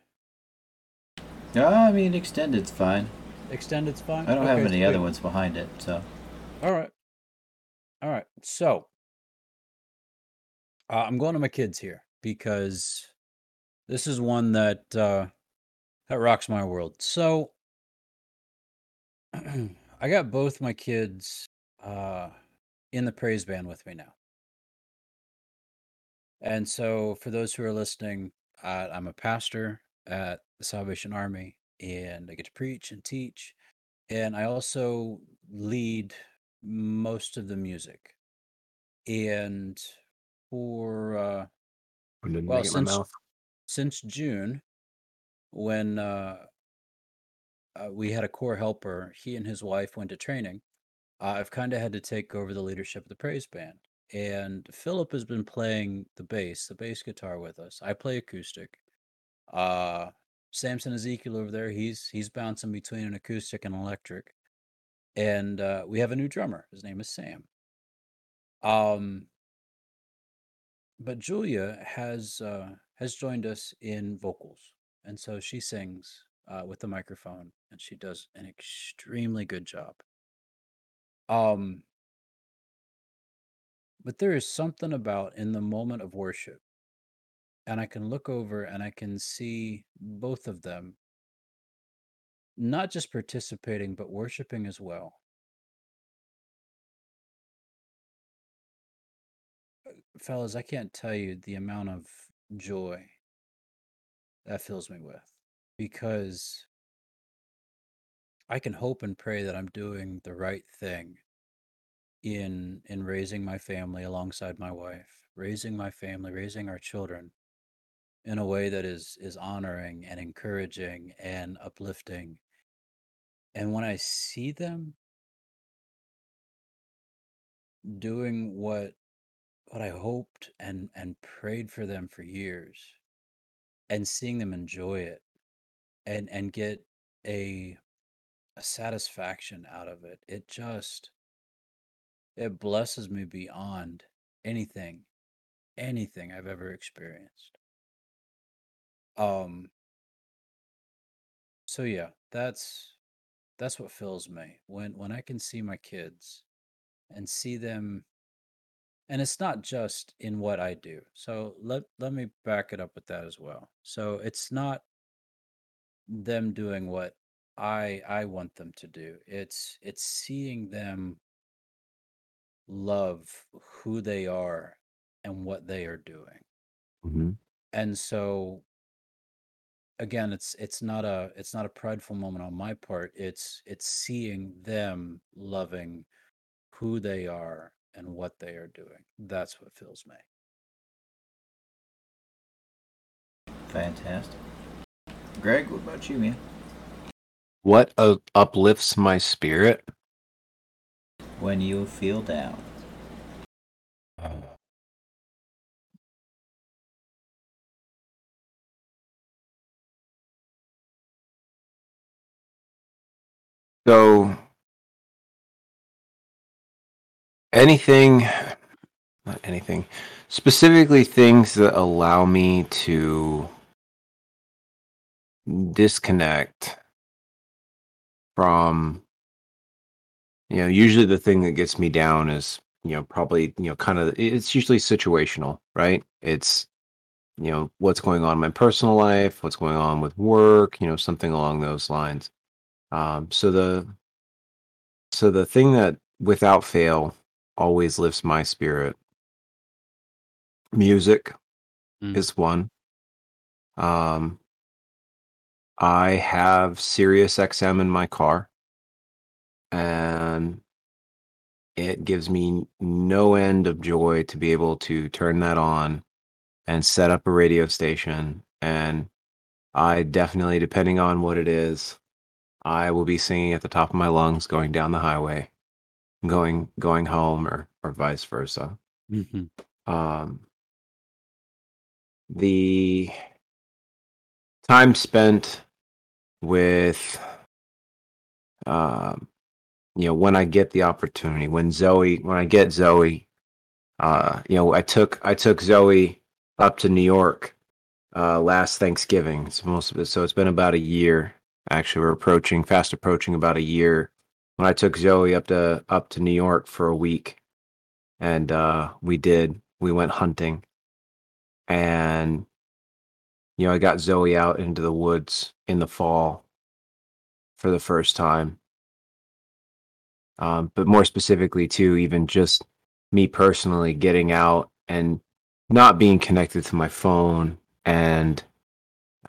Uh, I mean, extended's fine. Extended's fine. I don't have Okay, any other ones behind it. So, All right. All right. So uh, I'm going to my kids here because this is one that uh, that rocks my world. So I got both my kids uh, in the praise band with me now. And so, for those who are listening, uh, I'm a pastor at the Salvation Army, and I get to preach and teach. And I also lead most of the music. And for uh, Well, make it in my since- since June, when uh, uh, we had a core helper, he and his wife went to training. Uh, I've kind of had to take over the leadership of the praise band. And Philip has been playing the bass, the bass guitar with us. I play acoustic. Uh, Samson Ezekiel over there, he's he's bouncing between an acoustic and electric. And uh, we have a new drummer. His name is Sam. Um, but Julia has uh, has joined us in vocals, and so she sings uh, with the microphone, and she does an extremely good job. Um, but there is something about in the moment of worship, and I can look over and I can see both of them not just participating but worshiping as well. fellas, I can't tell you the amount of joy that fills me with because I can hope and pray that I'm doing the right thing in in raising my family alongside my wife, raising my family, raising our children in a way that is is honoring and encouraging and uplifting. And when I see them doing what what I hoped and and prayed for them for years and seeing them enjoy it and and get a a satisfaction out of it it just it blesses me beyond anything anything I've ever experienced um so yeah that's that's what fills me when when I can see my kids and see them and it's not just in what I do. So let let me back it up with that as well. So it's not them doing what I I want them to do. It's it's seeing them love who they are and what they are doing. Mhm. And so again it's it's not a it's not a prideful moment on my part it's it's seeing them loving who they are and what they are doing that's what fills me Fantastic. Greg, what about you, man? What uh, uplifts my spirit? When you feel down. So anything not anything specifically things that allow me to disconnect from you know usually the thing that gets me down is you know probably you know kind of it's usually situational right? It's you know what's going on in my personal life what's going on with work you know something along those lines. Um so the so the thing that without fail always lifts my spirit music Mm. is one. Um i have sirius xm in my car and it gives me no end of joy to be able to turn that on and set up a radio station and i definitely depending on what it is i will be singing at the top of my lungs going down the highway going going home or or vice versa mm-hmm. um the time spent with um you know when i get the opportunity when zoe when i get zoe uh you know i took i took zoe up to new york uh last thanksgiving. It's most of it so it's been about a year actually. We're approaching fast approaching about a year. When i took zoe up to up to new york for a week and uh we did we went hunting. And you know i got zoe out into the woods in the fall for the first time. Um, but more specifically too even just me personally getting out and not being connected to my phone and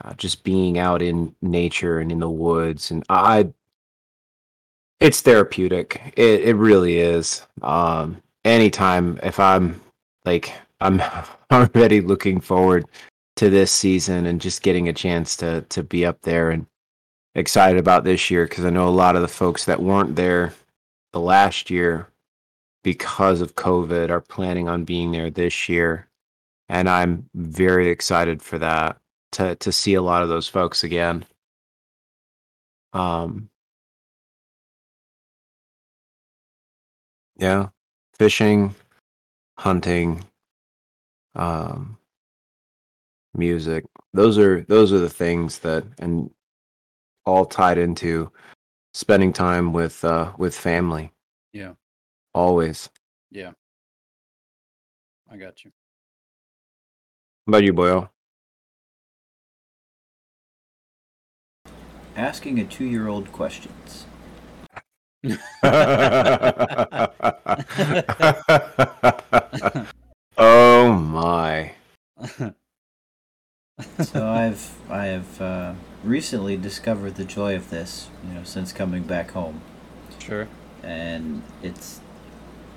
uh, just being out in nature and in the woods and i it's therapeutic. It, it really is. Um anytime if i'm like i'm already looking forward to this season and just getting a chance to to be up there and excited about this year because i know a lot of the folks that weren't there the last year because of covid are planning on being there this year. And i'm very excited for that to to see a lot of those folks again. Um yeah fishing hunting um music. Those are those are the things that and all tied into spending time with uh with family. Yeah. Always. Yeah. I got you. How about you boyo Asking a two year old questions. oh my So I've I have uh, recently discovered the joy of this, you know, since coming back home, sure and it's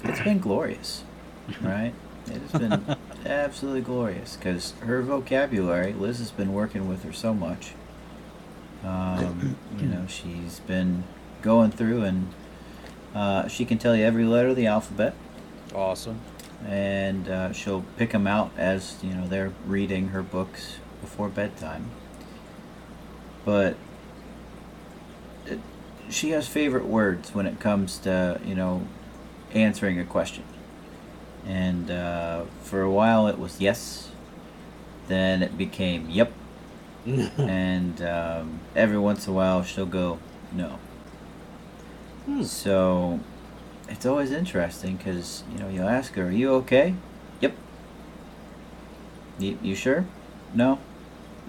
it's been glorious, right? It has been absolutely glorious because her vocabulary, Liz has been working with her so much. Um, you know, she's been going through and uh, she can tell you every letter of the alphabet. awesome and uh, she'll pick them out as you know they're reading her books before bedtime. But it, she has favorite words when it comes to you know answering a question. And uh, for a while it was yes, then it became yep, and um, every once in a while she'll go no. Hmm. So it's always interesting because you know you'll ask her, "Are you okay?" Yep. You, you sure? No.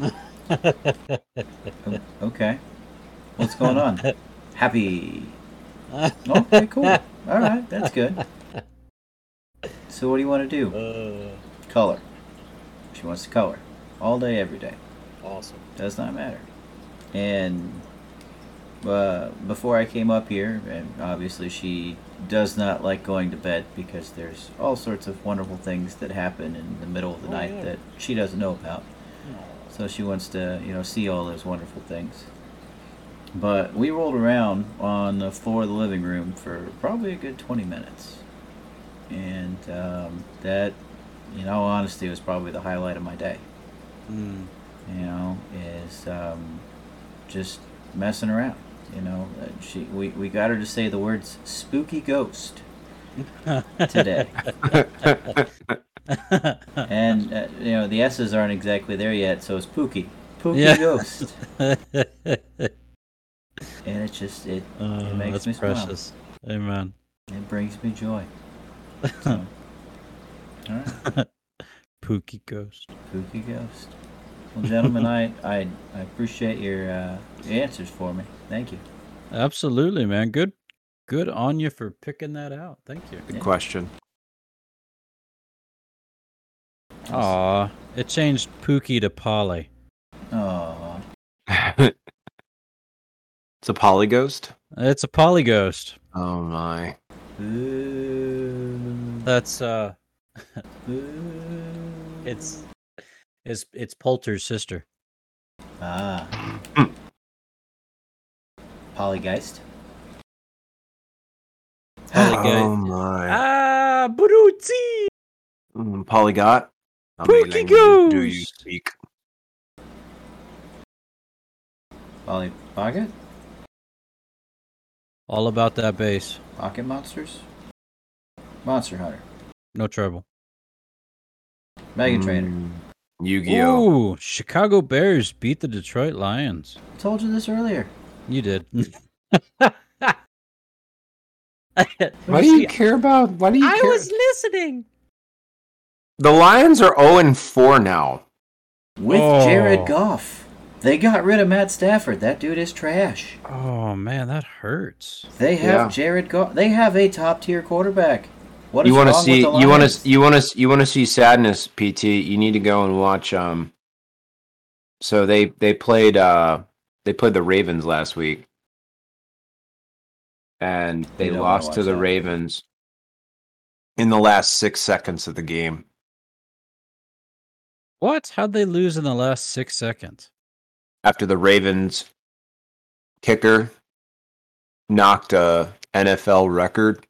Okay. What's going on? Happy. Okay, cool. All right, that's good. So what do you want to do? uh, Color. She wants to color all day, every day. awesome Does not matter. And uh, before I came up here, and obviously she does not like going to bed because there's all sorts of wonderful things that happen in the middle of the Oh, night yeah. that she doesn't know about. So she wants to, you know, see all those wonderful things. But we rolled around on the floor of the living room for probably a good 20 minutes. And um, that, in all honesty, was probably the highlight of my day. Mm. You know, is um, just messing around. You know, she we, we got her to say the words "spooky ghost" today, and uh, you know the S's aren't exactly there yet, so it's "pooky," "pooky Yeah. ghost," and it just it Oh, makes that's me smile. precious. Amen. it brings me joy. So, all right. Pookie ghost. Spooky ghost. Well, gentlemen, I, I I appreciate your uh, answers for me. Thank you. Absolutely, man. Good good on you for picking that out. Thank you. Good question. Aw. It changed Pookie to Polly. Oh, it's a polyghost. It's a Polly ghost. Oh my. That's uh it's it's it's Poulter's sister. ah. Polygeist. Polygeist. Oh my. Ah, Bruzzi! Mm, Polyglot. How Pookie many languages do you speak? Poly Pocket? All about that bass. Pocket monsters? Monster Hunter. No trouble. Meghan Trainor. Mm, Yu-Gi-Oh. Ooh, Chicago Bears beat the Detroit Lions. I Told you this earlier. You did. Why do you care about? Why do you I care? Was listening. The Lions are 0 and 4 now. With Oh. Jared Goff. They got rid of Matt Stafford. That dude is trash. Oh man, that hurts. They have Yeah. Jared Goff. They have a top tier quarterback. What is you want to wrong see? with the You want to? You want to? You want to see sadness, PT? You need to go and watch. Um. So they they played uh they played the Ravens last week, and they You lost to the that. Ravens in the last six seconds of the game. What? How'd they lose in the last six seconds? after the Ravens kicker knocked a NFL record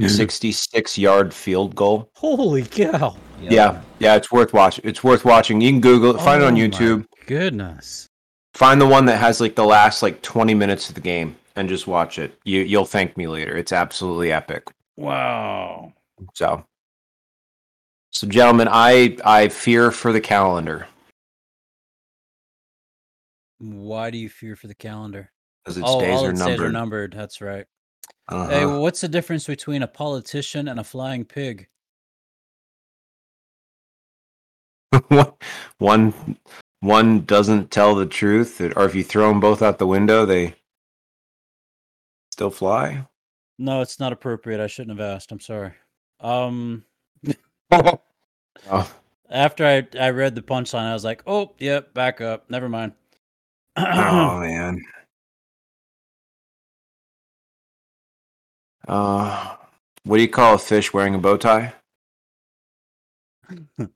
66 yard field goal. Holy cow! Yep. Yeah, yeah, it's worth watching. It's worth watching. You can Google it, find it on Oh my YouTube. Goodness. Find the one that has like the last like 20 minutes of the game and just watch it. You you'll thank me later. It's absolutely epic. Wow. So So gentlemen, I I fear for the calendar Why do you fear for the calendar? because its oh, days all are its numbered. days are numbered. That's right. Uh-huh. Hey, what's the difference between a politician and a flying pig? one one doesn't tell the truth, or if you throw them both out the window, they still fly. No, it's not appropriate. I shouldn't have asked. I'm sorry. Um, Oh, after I I read the punchline, I was like, oh, yep, back up. Never mind. oh man. Uh, what do you call a fish wearing a bow tie?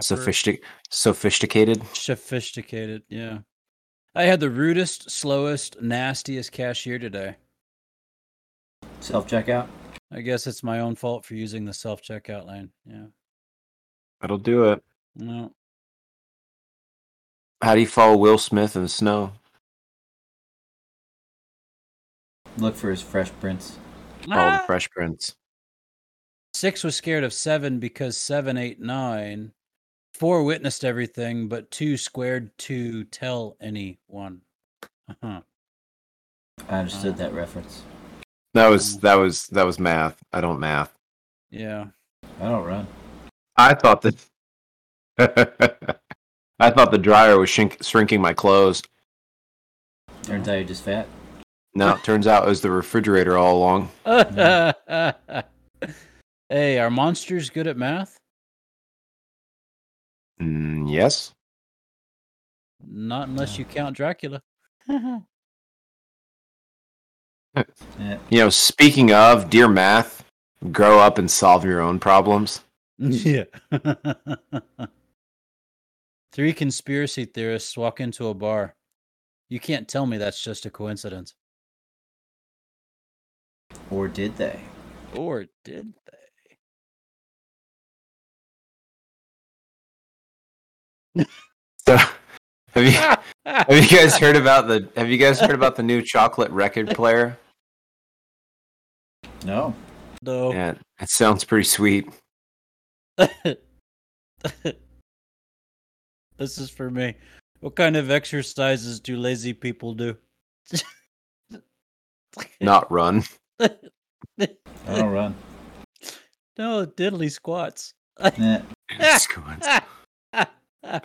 Sophistic- sophisticated. Sophisticated, yeah. I had the rudest, slowest, nastiest cashier today. Self checkout. I guess it's my own fault for using the self checkout lane. Yeah. That'll do it. No. How do you follow Will Smith in the snow? Look for his fresh prints. Follow Ah! the Fresh prints. Six was scared of seven because seven, eight, nine. Four witnessed everything, but two squared to tell anyone. Uh-huh. I understood that reference. That was that was that was math. I don't math. Yeah. I don't run. I thought that. I thought the dryer was shrink, shrinking my clothes. Turns out you're just fat. No, it turns out it was the refrigerator all along. hey, are monsters good at math? Mm, yes. Not unless you count Dracula. Yeah. You know, speaking of dear math, grow up and solve your own problems. yeah. Three conspiracy theorists walk into a bar. You can't tell me that's just a coincidence. Or did they? Or did they? So, have you have you guys heard about the Have you guys heard about the new chocolate record player? No. no. Yeah, it sounds pretty sweet. this is for me. What kind of exercises do lazy people do? Not run. I don't run. no, diddly squats. Yeah.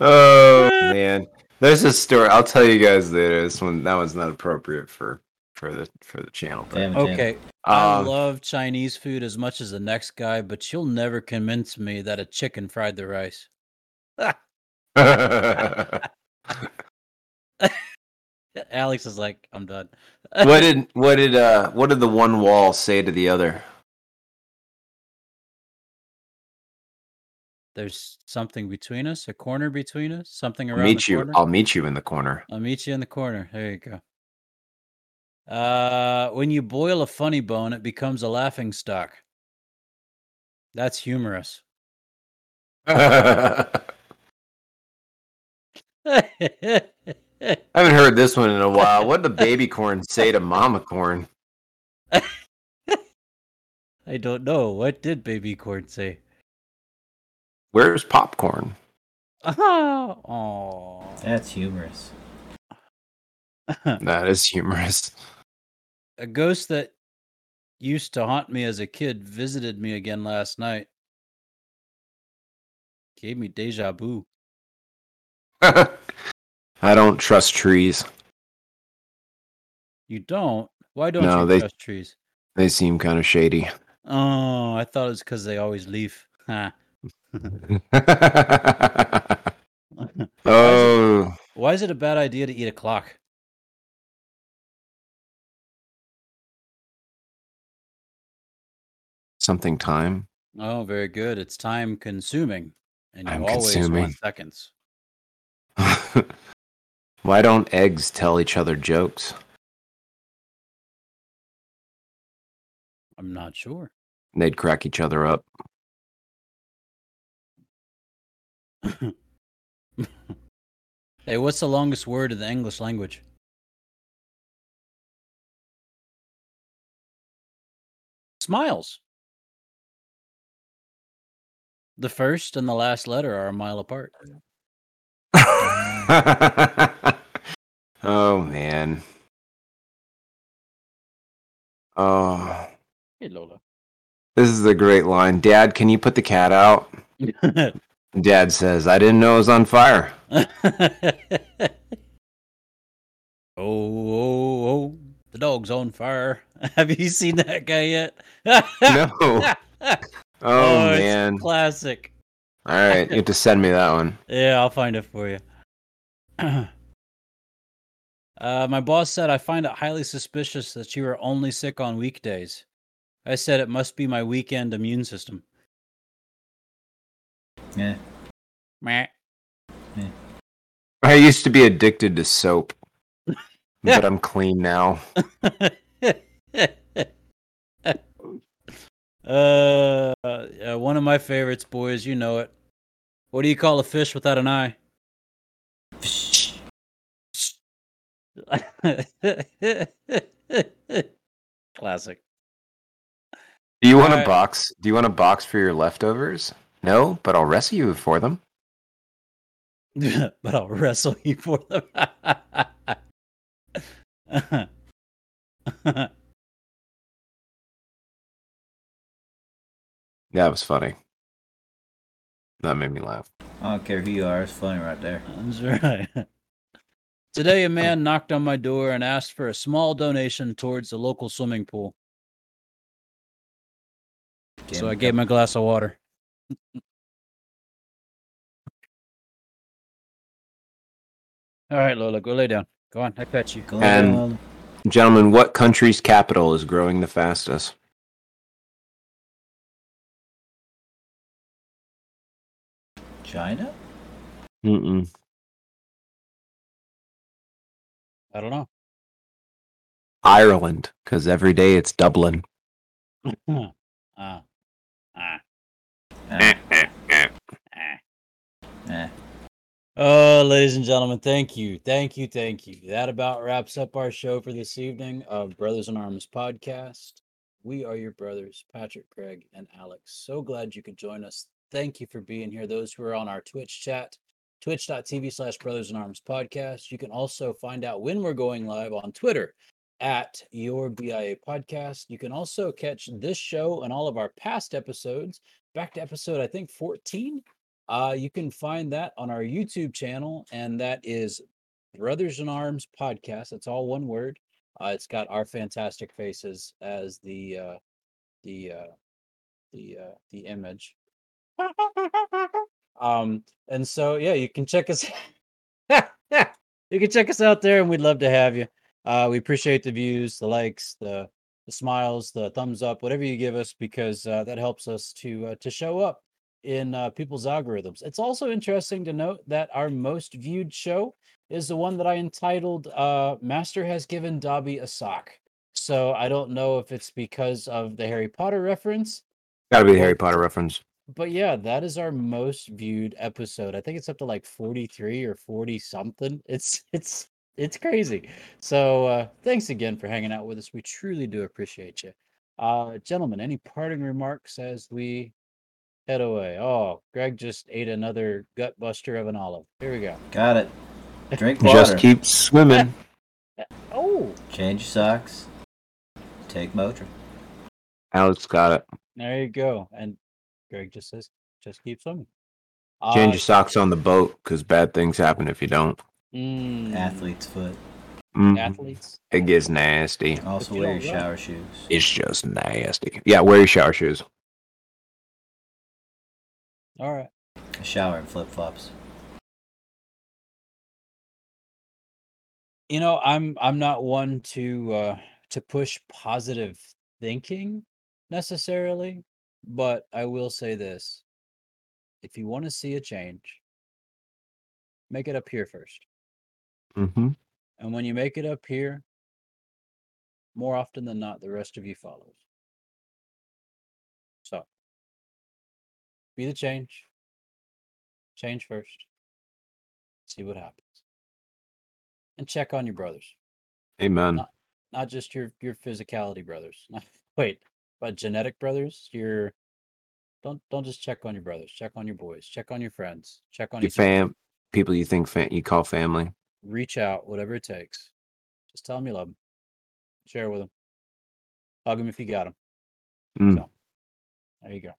oh man, there's a story. I'll tell you guys later. This one, that one's not appropriate for for the for the channel. Damn it, damn it. Okay, I um, love Chinese food as much as the next guy, but you'll never convince me that a chicken fried the rice. Alex is like, I'm done. what did what did uh what did the one wall say to the other? There's something between us, a corner between us, something around. I'll meet you. corner. I'll meet you in the corner. I'll meet you in the corner. There you go. Uh, when you boil a funny bone, it becomes a laughing stock. That's humorous. I haven't heard this one in a while. What did the baby corn say to mama corn? I don't know. What did baby corn say? Where's popcorn? Oh, oh. That's humorous. That is humorous. a ghost that used to haunt me as a kid visited me again last night. Gave me deja vu. I don't trust trees. You don't? Why don't No, you they- trust trees? They seem kind of shady. Oh, I thought it was because they always leave. Ha. oh, Why is it a bad idea to eat a clock? something time. Oh, very good. It's time consuming, and you Time always consuming. want seconds. Why don't eggs tell each other jokes? I'm not sure. They'd crack each other up. Hey, what's the longest word in the English language? Smiles. The first and the last letter are a mile apart. oh man. Oh, Hey, Lola. this is a great line. Dad, can you put the cat out? Dad says, I didn't know it was on fire. oh, oh, oh, the dog's on fire. Have you seen that guy yet? No. Oh, it's man. classic. All right, you have to send me that one. Yeah, I'll find it for you. uh, my boss said I find it highly suspicious that you are only sick on weekdays. I said it must be my weekend immune system. Yeah. Meh. I used to be addicted to soap, but I'm clean now. uh, uh, one of my favorites, boys. You know it. What do you call a fish without an eye? Classic. Do you want a Alright. box? Do you want a box for your leftovers? No, but I'll wrestle you for them. but I'll wrestle you for them. That was funny. That made me laugh. I don't care who you are. It's funny right there. That's right. Today, a man knocked on my door and asked for a small donation towards the local swimming pool. Gave so I gave him a glass of water. All right, Lola, go lay down. Go on, I bet you. Go And- Gentlemen, what country's capital is growing the fastest? China? Mm-mm. I don't know. Ireland, because every day it's Dublin. Ah, eh. Oh, ladies and gentlemen, thank you, thank you, thank you. That about wraps up our show for this evening of Brothers in Arms podcast. We are your brothers, Patrick, Craig, and Alex. So glad you could join us. Thank you for being here. Those who are on our Twitch chat, twitch.tv slash Brothers in Arms podcast. You can also find out when we're going live on Twitter at your BIA podcast. You can also catch this show and all of our past episodes back to episode, I think, 14 uh, you can find that on our YouTube channel, and that is Brothers in Arms Podcast. It's all one word. Uh, it's got our fantastic faces as the uh, the uh, the uh, the image. um, and so yeah, you can check us. you can check us out there, and we'd love to have you. Uh, we appreciate the views, the likes, the the smiles, the thumbs up, whatever you give us, because uh, that helps us to uh, to show up in uh, people's algorithms. It's also interesting to note that our most viewed show is the one that I entitled uh, "Master Has Given Dobby a Sock." So I don't know if it's because of the Harry Potter reference, Gotta be the Harry Potter reference. but yeah, that is our most viewed episode. I think it's up to like 43 or 40 something. It's it's it's crazy. So uh thanks again for hanging out with us. We truly do appreciate you. Uh gentlemen, any parting remarks as we head away? Oh, Greg just ate another gut buster of an olive. Here we go. Got it. Drink water. Just keep swimming. Oh, Change socks. Take Motrin. Alex got it. there you go. And Greg just says just keep swimming. Change Uh, your socks on the boat because bad things happen if you don't. mm, Athlete's foot. Mm, athletes. It gets nasty. Also you wear your shower shoes. It's just nasty. Yeah, wear your shower shoes. All right. Shower and flip flops. you know i'm i'm not one to uh to push positive thinking necessarily but i will say this if you want to see a change make it up here first Mm-hmm. and when you make it up here more often than not the rest of you follows be the change change first see what happens and check on your brothers Amen. Not- not just your your physicality brothers. Wait, but genetic brothers. Your don't don't just check on your brothers. Check on your boys. Check on your friends. Check on Your other. fam, people you think fam- you call family. Reach out, whatever it takes. Just tell them you love them. Share with them. Hug them if you got them. Mm. So there you go.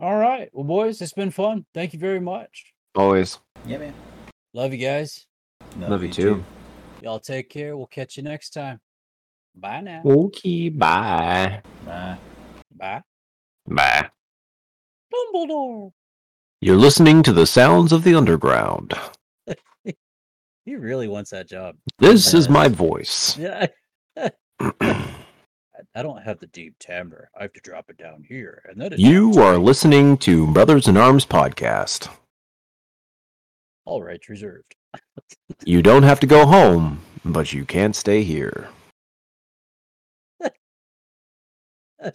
All right, well, boys, it's been fun. Thank you very much. Always. Yeah, man. Love you guys. Love you too. Y'all take care. We'll catch you next time. Bye now. Okay, bye. Bye. Bye. Bye. Dumbledore. You're listening to the sounds of the underground. He really wants that job. This is my voice. Yeah. I I don't have the deep timbre. I have to drop it down here, and that is you are listening to Brothers in Arms podcast. all rights reserved. You don't have to go home, but you can't stay here.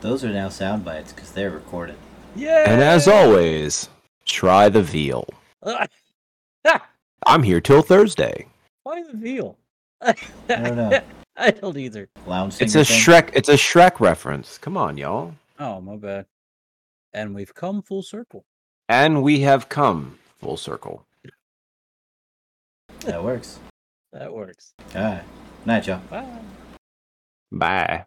Those are now sound bites because they're recorded. Yeah. And as always, try the veal. I'm here till Thursday. the veal? I don't know. I don't either. Lounge It's a thing? Shrek. It's a Shrek reference. Come on, y'all. Oh, my bad. And we've come full circle. And we have come full circle. That works. That works. All right. Night, y'all. Bye. Bye.